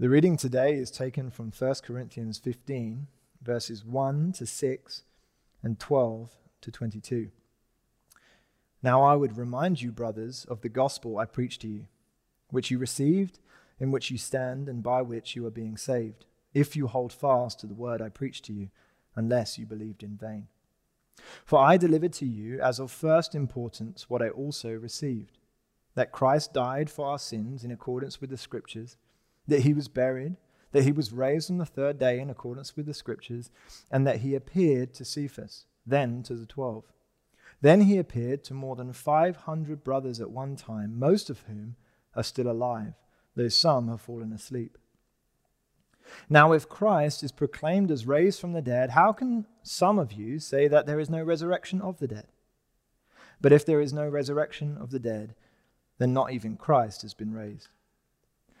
The reading today is taken from 1 Corinthians 15, verses 1 to 6 and 12 to 22. Now I would remind you, brothers, of the gospel I preached to you, which you received, in which you stand, and by which you are being saved, if you hold fast to the word I preached to you, unless you believed in vain. For I delivered to you as of first importance what I also received that Christ died for our sins in accordance with the Scriptures that he was buried, that he was raised on the third day in accordance with the scriptures, and that he appeared to Cephas, then to the twelve. Then he appeared to more than 500 brothers at one time, most of whom are still alive, though some have fallen asleep. Now, if Christ is proclaimed as raised from the dead, how can some of you say that there is no resurrection of the dead? But if there is no resurrection of the dead, then not even Christ has been raised.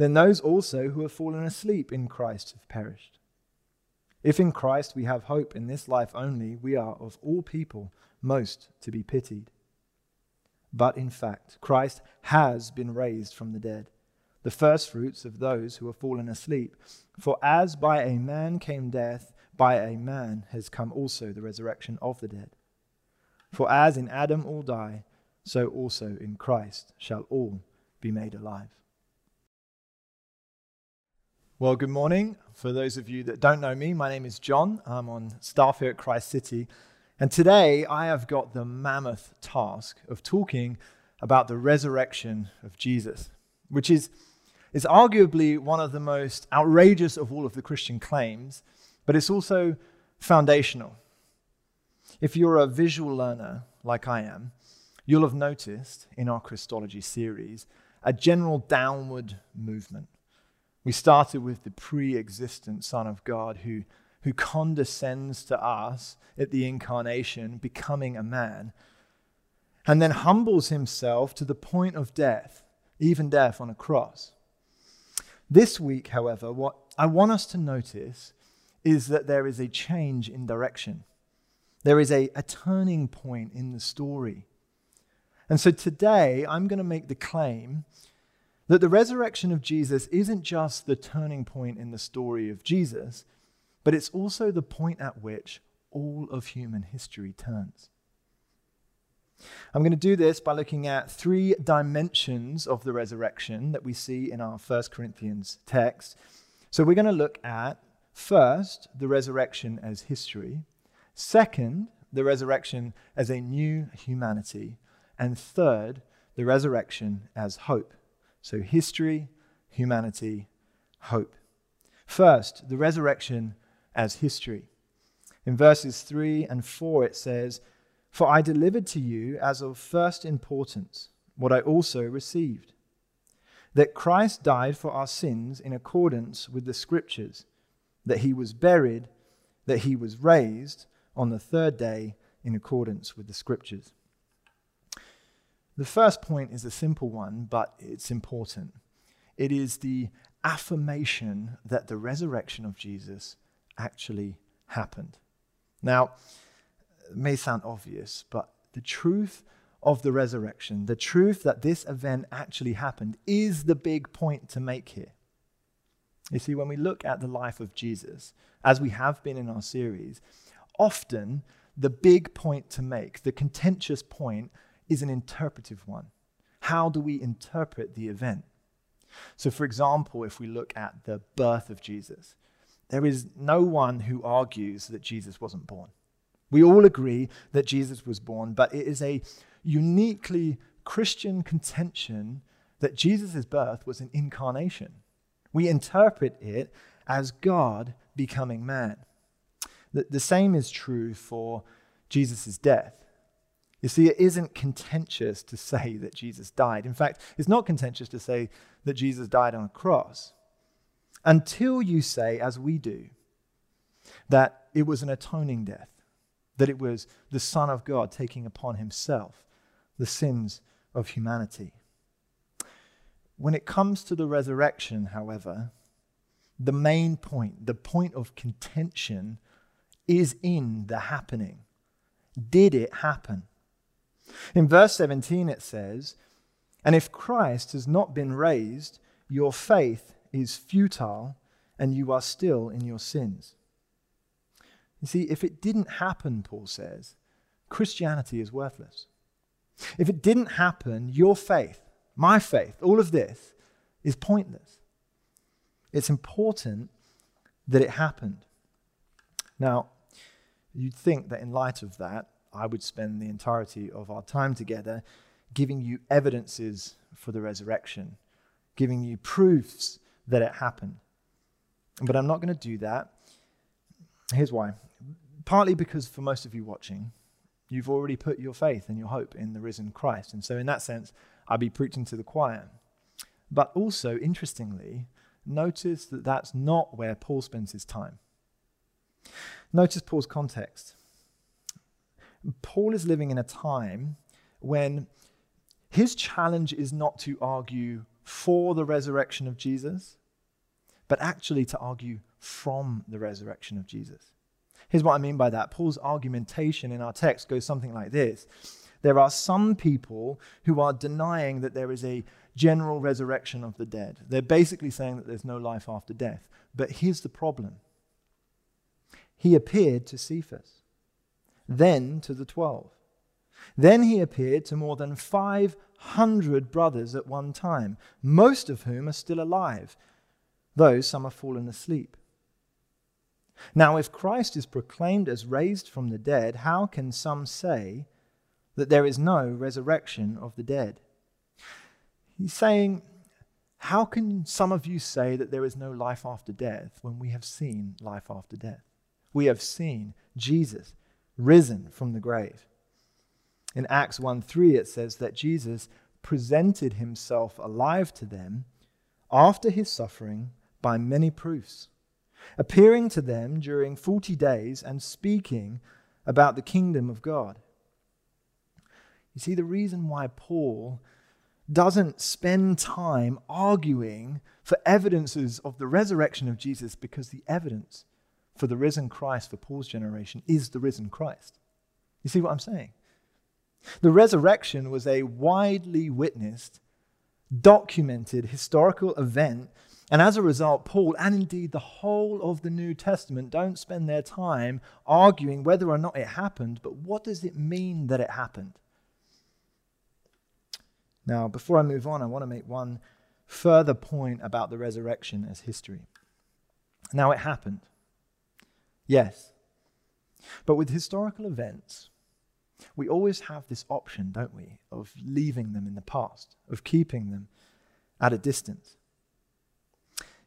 then those also who have fallen asleep in Christ have perished. If in Christ we have hope in this life only, we are of all people most to be pitied. But in fact, Christ has been raised from the dead, the firstfruits of those who have fallen asleep. For as by a man came death, by a man has come also the resurrection of the dead. For as in Adam all die, so also in Christ shall all be made alive. Well, good morning. For those of you that don't know me, my name is John. I'm on staff here at Christ City. And today I have got the mammoth task of talking about the resurrection of Jesus, which is, is arguably one of the most outrageous of all of the Christian claims, but it's also foundational. If you're a visual learner like I am, you'll have noticed in our Christology series a general downward movement we started with the pre existent Son of God who, who condescends to us at the incarnation, becoming a man, and then humbles himself to the point of death, even death on a cross. This week, however, what I want us to notice is that there is a change in direction. There is a, a turning point in the story. And so today, I'm going to make the claim that the resurrection of Jesus isn't just the turning point in the story of Jesus, but it's also the point at which all of human history turns. I'm going to do this by looking at three dimensions of the resurrection that we see in our First Corinthians text. So we're going to look at first the resurrection as history, second, the resurrection as a new humanity, and third, the resurrection as hope. So, history, humanity, hope. First, the resurrection as history. In verses 3 and 4, it says, For I delivered to you as of first importance what I also received that Christ died for our sins in accordance with the Scriptures, that he was buried, that he was raised on the third day in accordance with the Scriptures. The first point is a simple one, but it's important. It is the affirmation that the resurrection of Jesus actually happened. Now, it may sound obvious, but the truth of the resurrection, the truth that this event actually happened, is the big point to make here. You see, when we look at the life of Jesus, as we have been in our series, often the big point to make, the contentious point, is an interpretive one. How do we interpret the event? So, for example, if we look at the birth of Jesus, there is no one who argues that Jesus wasn't born. We all agree that Jesus was born, but it is a uniquely Christian contention that Jesus' birth was an incarnation. We interpret it as God becoming man. The, the same is true for Jesus' death. You see, it isn't contentious to say that Jesus died. In fact, it's not contentious to say that Jesus died on a cross until you say, as we do, that it was an atoning death, that it was the Son of God taking upon himself the sins of humanity. When it comes to the resurrection, however, the main point, the point of contention, is in the happening. Did it happen? In verse 17, it says, And if Christ has not been raised, your faith is futile and you are still in your sins. You see, if it didn't happen, Paul says, Christianity is worthless. If it didn't happen, your faith, my faith, all of this is pointless. It's important that it happened. Now, you'd think that in light of that, I would spend the entirety of our time together giving you evidences for the resurrection, giving you proofs that it happened. But I'm not going to do that. Here's why. Partly because for most of you watching, you've already put your faith and your hope in the risen Christ. And so, in that sense, I'll be preaching to the choir. But also, interestingly, notice that that's not where Paul spends his time. Notice Paul's context. Paul is living in a time when his challenge is not to argue for the resurrection of Jesus, but actually to argue from the resurrection of Jesus. Here's what I mean by that. Paul's argumentation in our text goes something like this There are some people who are denying that there is a general resurrection of the dead. They're basically saying that there's no life after death. But here's the problem He appeared to Cephas, then to the twelve. Then he appeared to more than 500 brothers at one time, most of whom are still alive, though some have fallen asleep. Now, if Christ is proclaimed as raised from the dead, how can some say that there is no resurrection of the dead? He's saying, How can some of you say that there is no life after death when we have seen life after death? We have seen Jesus risen from the grave. In Acts 1 3, it says that Jesus presented himself alive to them after his suffering by many proofs, appearing to them during 40 days and speaking about the kingdom of God. You see, the reason why Paul doesn't spend time arguing for evidences of the resurrection of Jesus because the evidence for the risen Christ for Paul's generation is the risen Christ. You see what I'm saying? The resurrection was a widely witnessed, documented historical event. And as a result, Paul and indeed the whole of the New Testament don't spend their time arguing whether or not it happened, but what does it mean that it happened? Now, before I move on, I want to make one further point about the resurrection as history. Now, it happened. Yes. But with historical events, we always have this option, don't we, of leaving them in the past, of keeping them at a distance.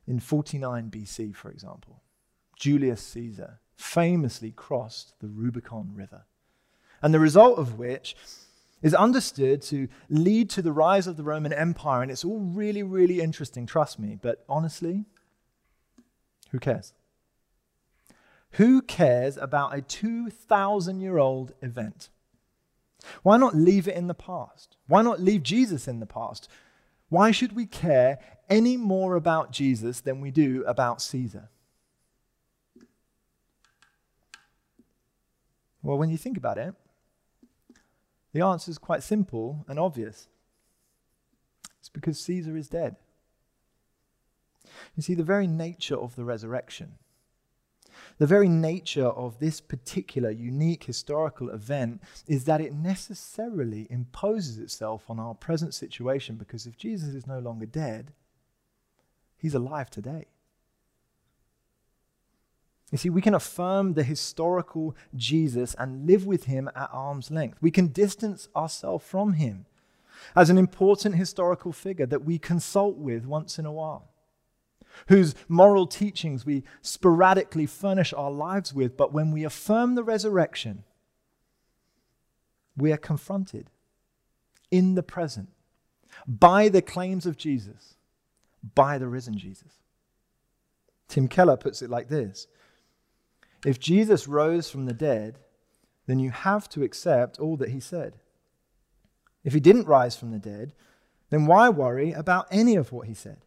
In 49 BC, for example, Julius Caesar famously crossed the Rubicon River, and the result of which is understood to lead to the rise of the Roman Empire. And it's all really, really interesting, trust me. But honestly, who cares? Who cares about a 2,000 year old event? Why not leave it in the past? Why not leave Jesus in the past? Why should we care any more about Jesus than we do about Caesar? Well, when you think about it, the answer is quite simple and obvious. It's because Caesar is dead. You see, the very nature of the resurrection the very nature of this particular unique historical event is that it necessarily imposes itself on our present situation because if Jesus is no longer dead, he's alive today. You see, we can affirm the historical Jesus and live with him at arm's length. We can distance ourselves from him as an important historical figure that we consult with once in a while whose moral teachings we sporadically furnish our lives with, but when we affirm the resurrection, we are confronted in the present by the claims of Jesus, by the risen Jesus. Tim Keller puts it like this If Jesus rose from the dead, then you have to accept all that he said. If he didn't rise from the dead, then why worry about any of what he said?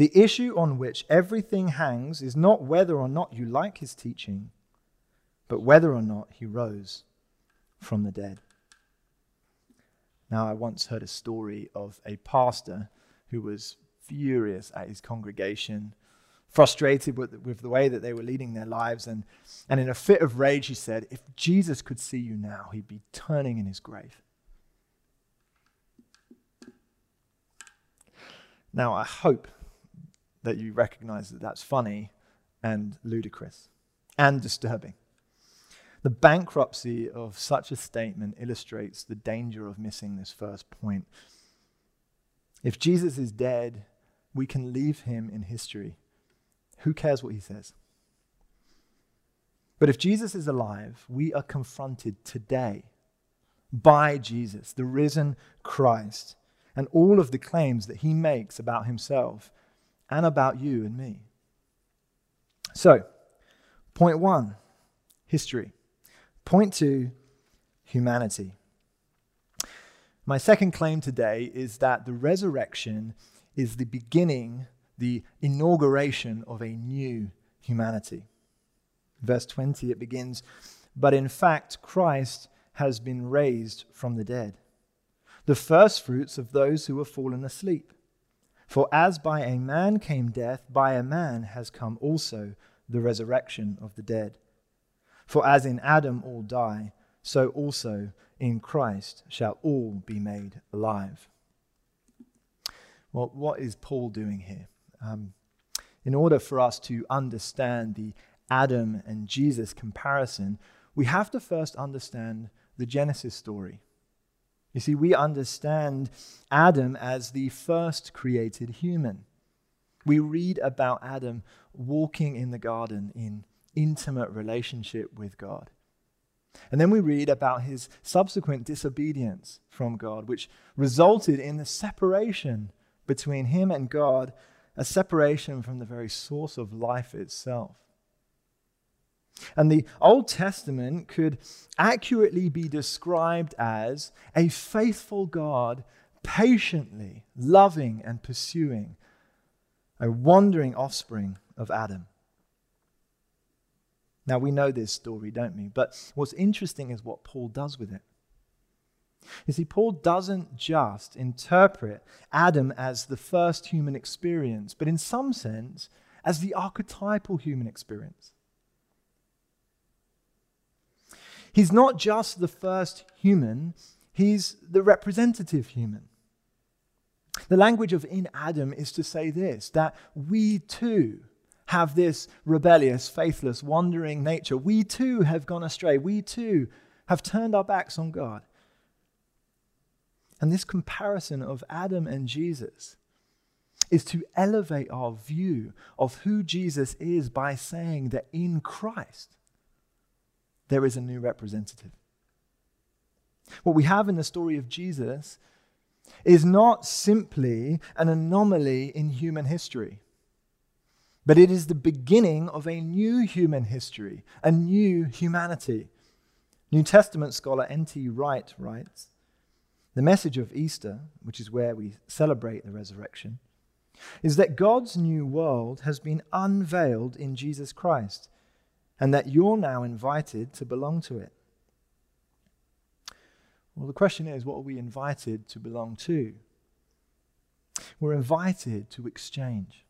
The issue on which everything hangs is not whether or not you like his teaching, but whether or not he rose from the dead. Now, I once heard a story of a pastor who was furious at his congregation, frustrated with, with the way that they were leading their lives, and, and in a fit of rage, he said, If Jesus could see you now, he'd be turning in his grave. Now, I hope that you recognize that that's funny and ludicrous and disturbing. The bankruptcy of such a statement illustrates the danger of missing this first point. If Jesus is dead, we can leave him in history. Who cares what he says? But if Jesus is alive, we are confronted today by Jesus, the risen Christ, and all of the claims that he makes about himself and about you and me. So, point one history. Point two humanity. My second claim today is that the resurrection is the beginning, the inauguration of a new humanity. Verse 20, it begins, But in fact, Christ has been raised from the dead, the firstfruits of those who have fallen asleep. For as by a man came death, by a man has come also the resurrection of the dead. For as in Adam all die, so also in Christ shall all be made alive. Well, what is Paul doing here? Um, in order for us to understand the Adam and Jesus comparison, we have to first understand the Genesis story. You see, we understand Adam as the first created human. We read about Adam walking in the garden in intimate relationship with God. And then we read about his subsequent disobedience from God, which resulted in the separation between him and God, a separation from the very source of life itself. And the Old Testament could accurately be described as a faithful God patiently loving and pursuing a wandering offspring of Adam. Now, we know this story, don't we? But what's interesting is what Paul does with it. You see, Paul doesn't just interpret Adam as the first human experience, but in some sense, as the archetypal human experience. He's not just the first human, he's the representative human. The language of in Adam is to say this that we too have this rebellious, faithless, wandering nature. We too have gone astray. We too have turned our backs on God. And this comparison of Adam and Jesus is to elevate our view of who Jesus is by saying that in Christ, there is a new representative. What we have in the story of Jesus is not simply an anomaly in human history, but it is the beginning of a new human history, a new humanity. New Testament scholar N.T. Wright writes The message of Easter, which is where we celebrate the resurrection, is that God's new world has been unveiled in Jesus Christ and that you're now invited to belong to it. Well, the question is what are we invited to belong to? We're invited to exchange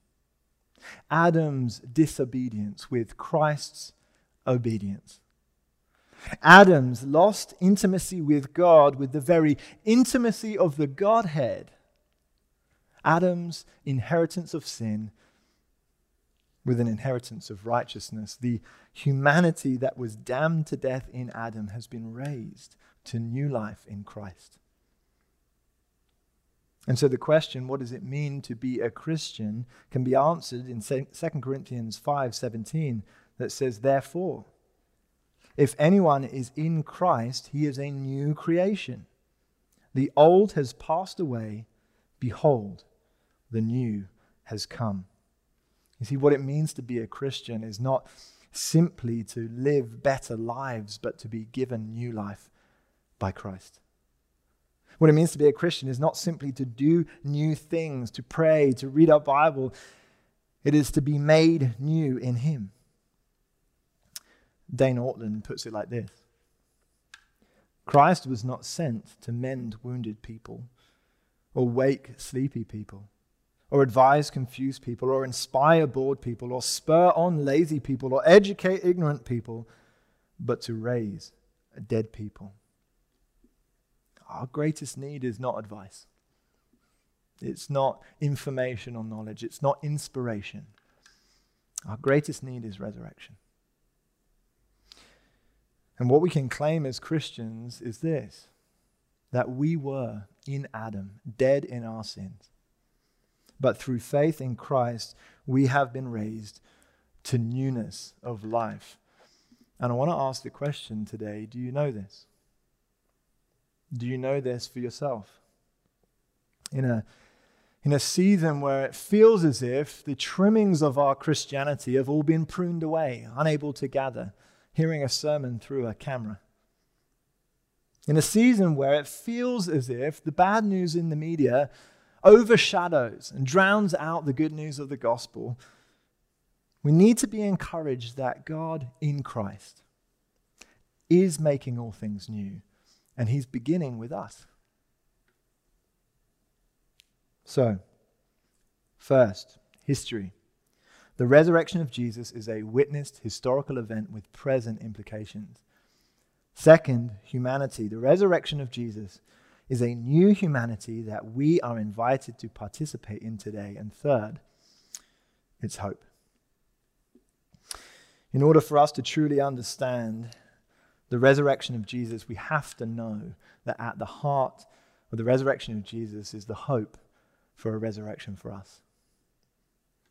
Adam's disobedience with Christ's obedience. Adam's lost intimacy with God with the very intimacy of the Godhead. Adam's inheritance of sin with an inheritance of righteousness. The humanity that was damned to death in Adam has been raised to new life in Christ. And so the question, what does it mean to be a Christian, can be answered in 2 Corinthians 5:17 that says therefore if anyone is in Christ, he is a new creation. The old has passed away, behold, the new has come. You see, what it means to be a Christian is not simply to live better lives, but to be given new life by Christ. What it means to be a Christian is not simply to do new things, to pray, to read our Bible. It is to be made new in Him. Dane Ortlund puts it like this Christ was not sent to mend wounded people, or wake sleepy people, or advise confused people, or inspire bored people, or spur on lazy people, or educate ignorant people, but to raise dead people. Our greatest need is not advice. It's not information or knowledge. It's not inspiration. Our greatest need is resurrection. And what we can claim as Christians is this that we were in Adam, dead in our sins. But through faith in Christ, we have been raised to newness of life. And I want to ask the question today do you know this? Do you know this for yourself? In a, in a season where it feels as if the trimmings of our Christianity have all been pruned away, unable to gather hearing a sermon through a camera. In a season where it feels as if the bad news in the media overshadows and drowns out the good news of the gospel, we need to be encouraged that God in Christ is making all things new, and He's beginning with us. So, first, history. The resurrection of Jesus is a witnessed historical event with present implications. Second, humanity. The resurrection of Jesus is a new humanity that we are invited to participate in today. And third, it's hope. In order for us to truly understand the resurrection of Jesus, we have to know that at the heart of the resurrection of Jesus is the hope for a resurrection for us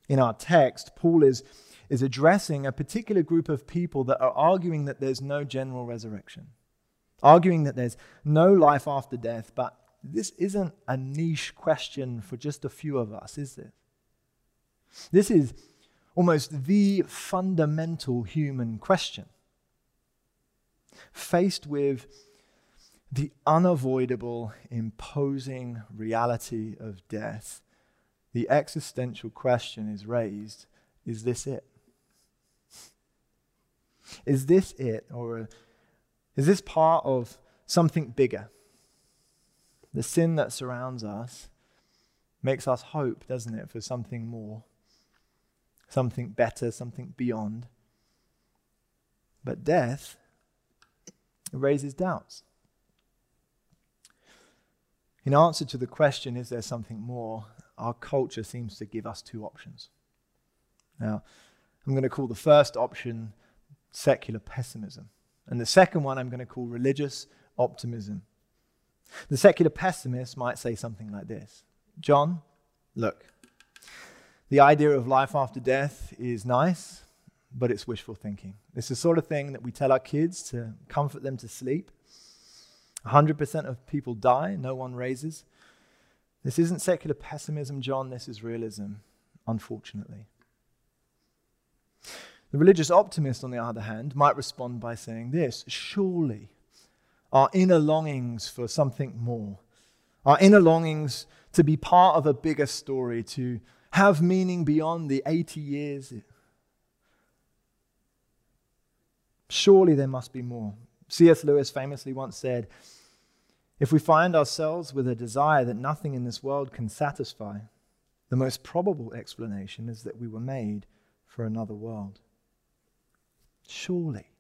in our text, Paul is, is addressing a particular group of people that are arguing that there's no general resurrection, arguing that there's no life after death. But this isn't a niche question for just a few of us, is it? This is almost the fundamental human question. Faced with the unavoidable, imposing reality of death, the existential question is raised is this it? Is this it? Or is this part of something bigger? The sin that surrounds us makes us hope, doesn't it, for something more, something better, something beyond. But death raises doubts. In answer to the question, is there something more? our culture seems to give us two options. Now, I'm going to call the first option secular pessimism, and the second one I'm going to call religious optimism. The secular pessimist might say something like this John, look, the idea of life after death is nice, but it's wishful thinking. It's the sort of thing that we tell our kids to comfort them to sleep. 100% of people die, no one raises. This isn't secular pessimism, John, this is realism, unfortunately. The religious optimist, on the other hand, might respond by saying this Surely our inner longings for something more, our inner longings to be part of a bigger story, to have meaning beyond the 80 years. Surely there must be more. C.S. Lewis famously once said, if we find ourselves with a desire that nothing in this world can satisfy, the most probable explanation is that we were made for another world. Surely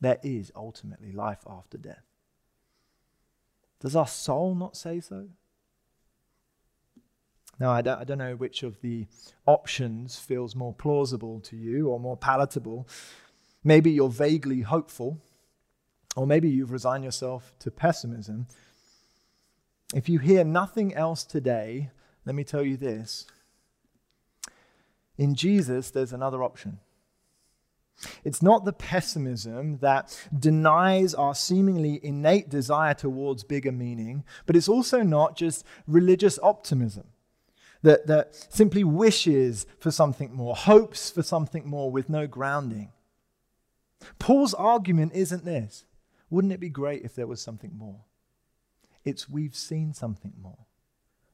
there is ultimately life after death. Does our soul not say so? Now, I don't, I don't know which of the options feels more plausible to you or more palatable. Maybe you're vaguely hopeful or maybe you've resigned yourself to pessimism. If you hear nothing else today, let me tell you this. In Jesus, there's another option. It's not the pessimism that denies our seemingly innate desire towards bigger meaning, but it's also not just religious optimism that, that simply wishes for something more, hopes for something more with no grounding. Paul's argument isn't this. Wouldn't it be great if there was something more? It's we've seen something more.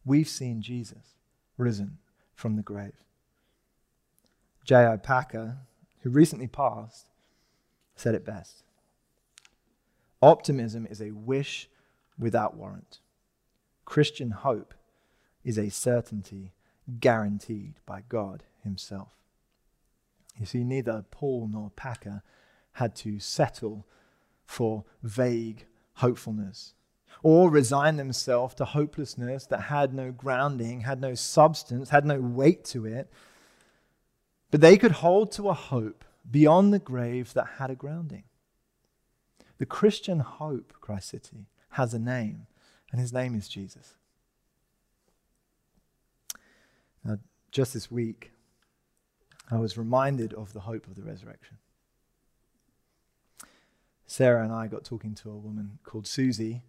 We've seen Jesus risen from the grave. J.I. Packer, who recently passed, said it best Optimism is a wish without warrant. Christian hope is a certainty guaranteed by God Himself. You see, neither Paul nor Packer had to settle for vague hopefulness or resign themselves to hopelessness that had no grounding, had no substance, had no weight to it. But they could hold to a hope beyond the grave that had a grounding. The Christian hope, Christ City, has a name, and his name is Jesus. Now, just this week, I was reminded of the hope of the resurrection. Sarah and I got talking to a woman called Susie.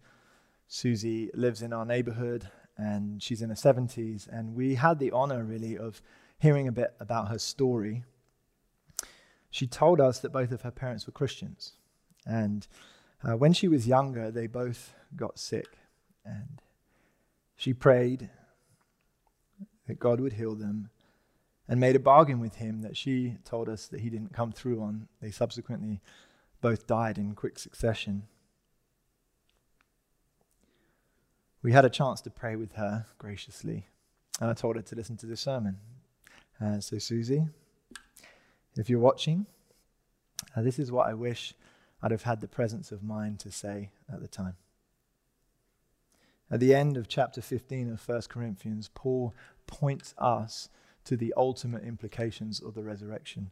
Susie lives in our neighborhood and she's in her 70s, and we had the honor really of hearing a bit about her story. She told us that both of her parents were Christians, and uh, when she was younger, they both got sick, and she prayed that God would heal them and made a bargain with him that she told us that he didn't come through on. They subsequently both died in quick succession. We had a chance to pray with her graciously, and I told her to listen to the sermon. Uh, so, Susie, if you're watching, uh, this is what I wish I'd have had the presence of mind to say at the time. At the end of chapter 15 of 1 Corinthians, Paul points us to the ultimate implications of the resurrection.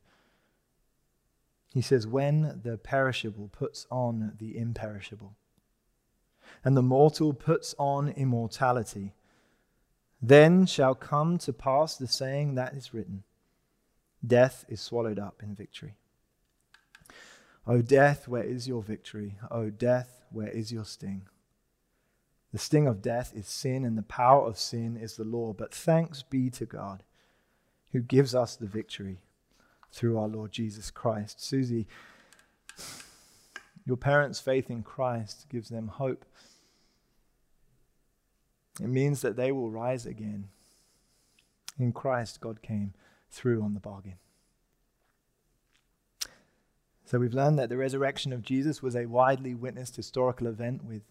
He says, When the perishable puts on the imperishable, and the mortal puts on immortality, then shall come to pass the saying that is written Death is swallowed up in victory. O death, where is your victory? O death, where is your sting? The sting of death is sin, and the power of sin is the law. But thanks be to God who gives us the victory through our Lord Jesus Christ. Susie, your parents' faith in Christ gives them hope. It means that they will rise again. In Christ, God came through on the bargain. So we've learned that the resurrection of Jesus was a widely witnessed historical event with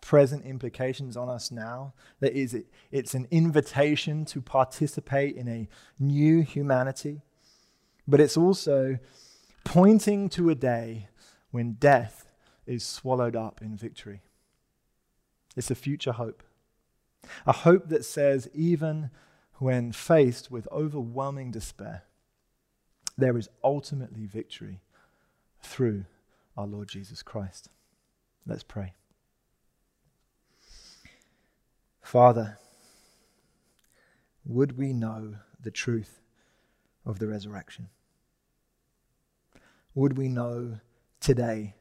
present implications on us now. That is, it, it's an invitation to participate in a new humanity, but it's also pointing to a day when death is swallowed up in victory. It's a future hope, a hope that says, even when faced with overwhelming despair, there is ultimately victory through our Lord Jesus Christ. Let's pray. Father, would we know the truth of the resurrection? Would we know today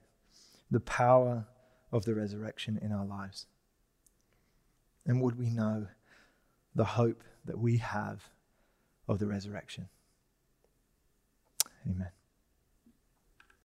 the power of the resurrection in our lives? And would we know the hope that we have of the resurrection? Amen.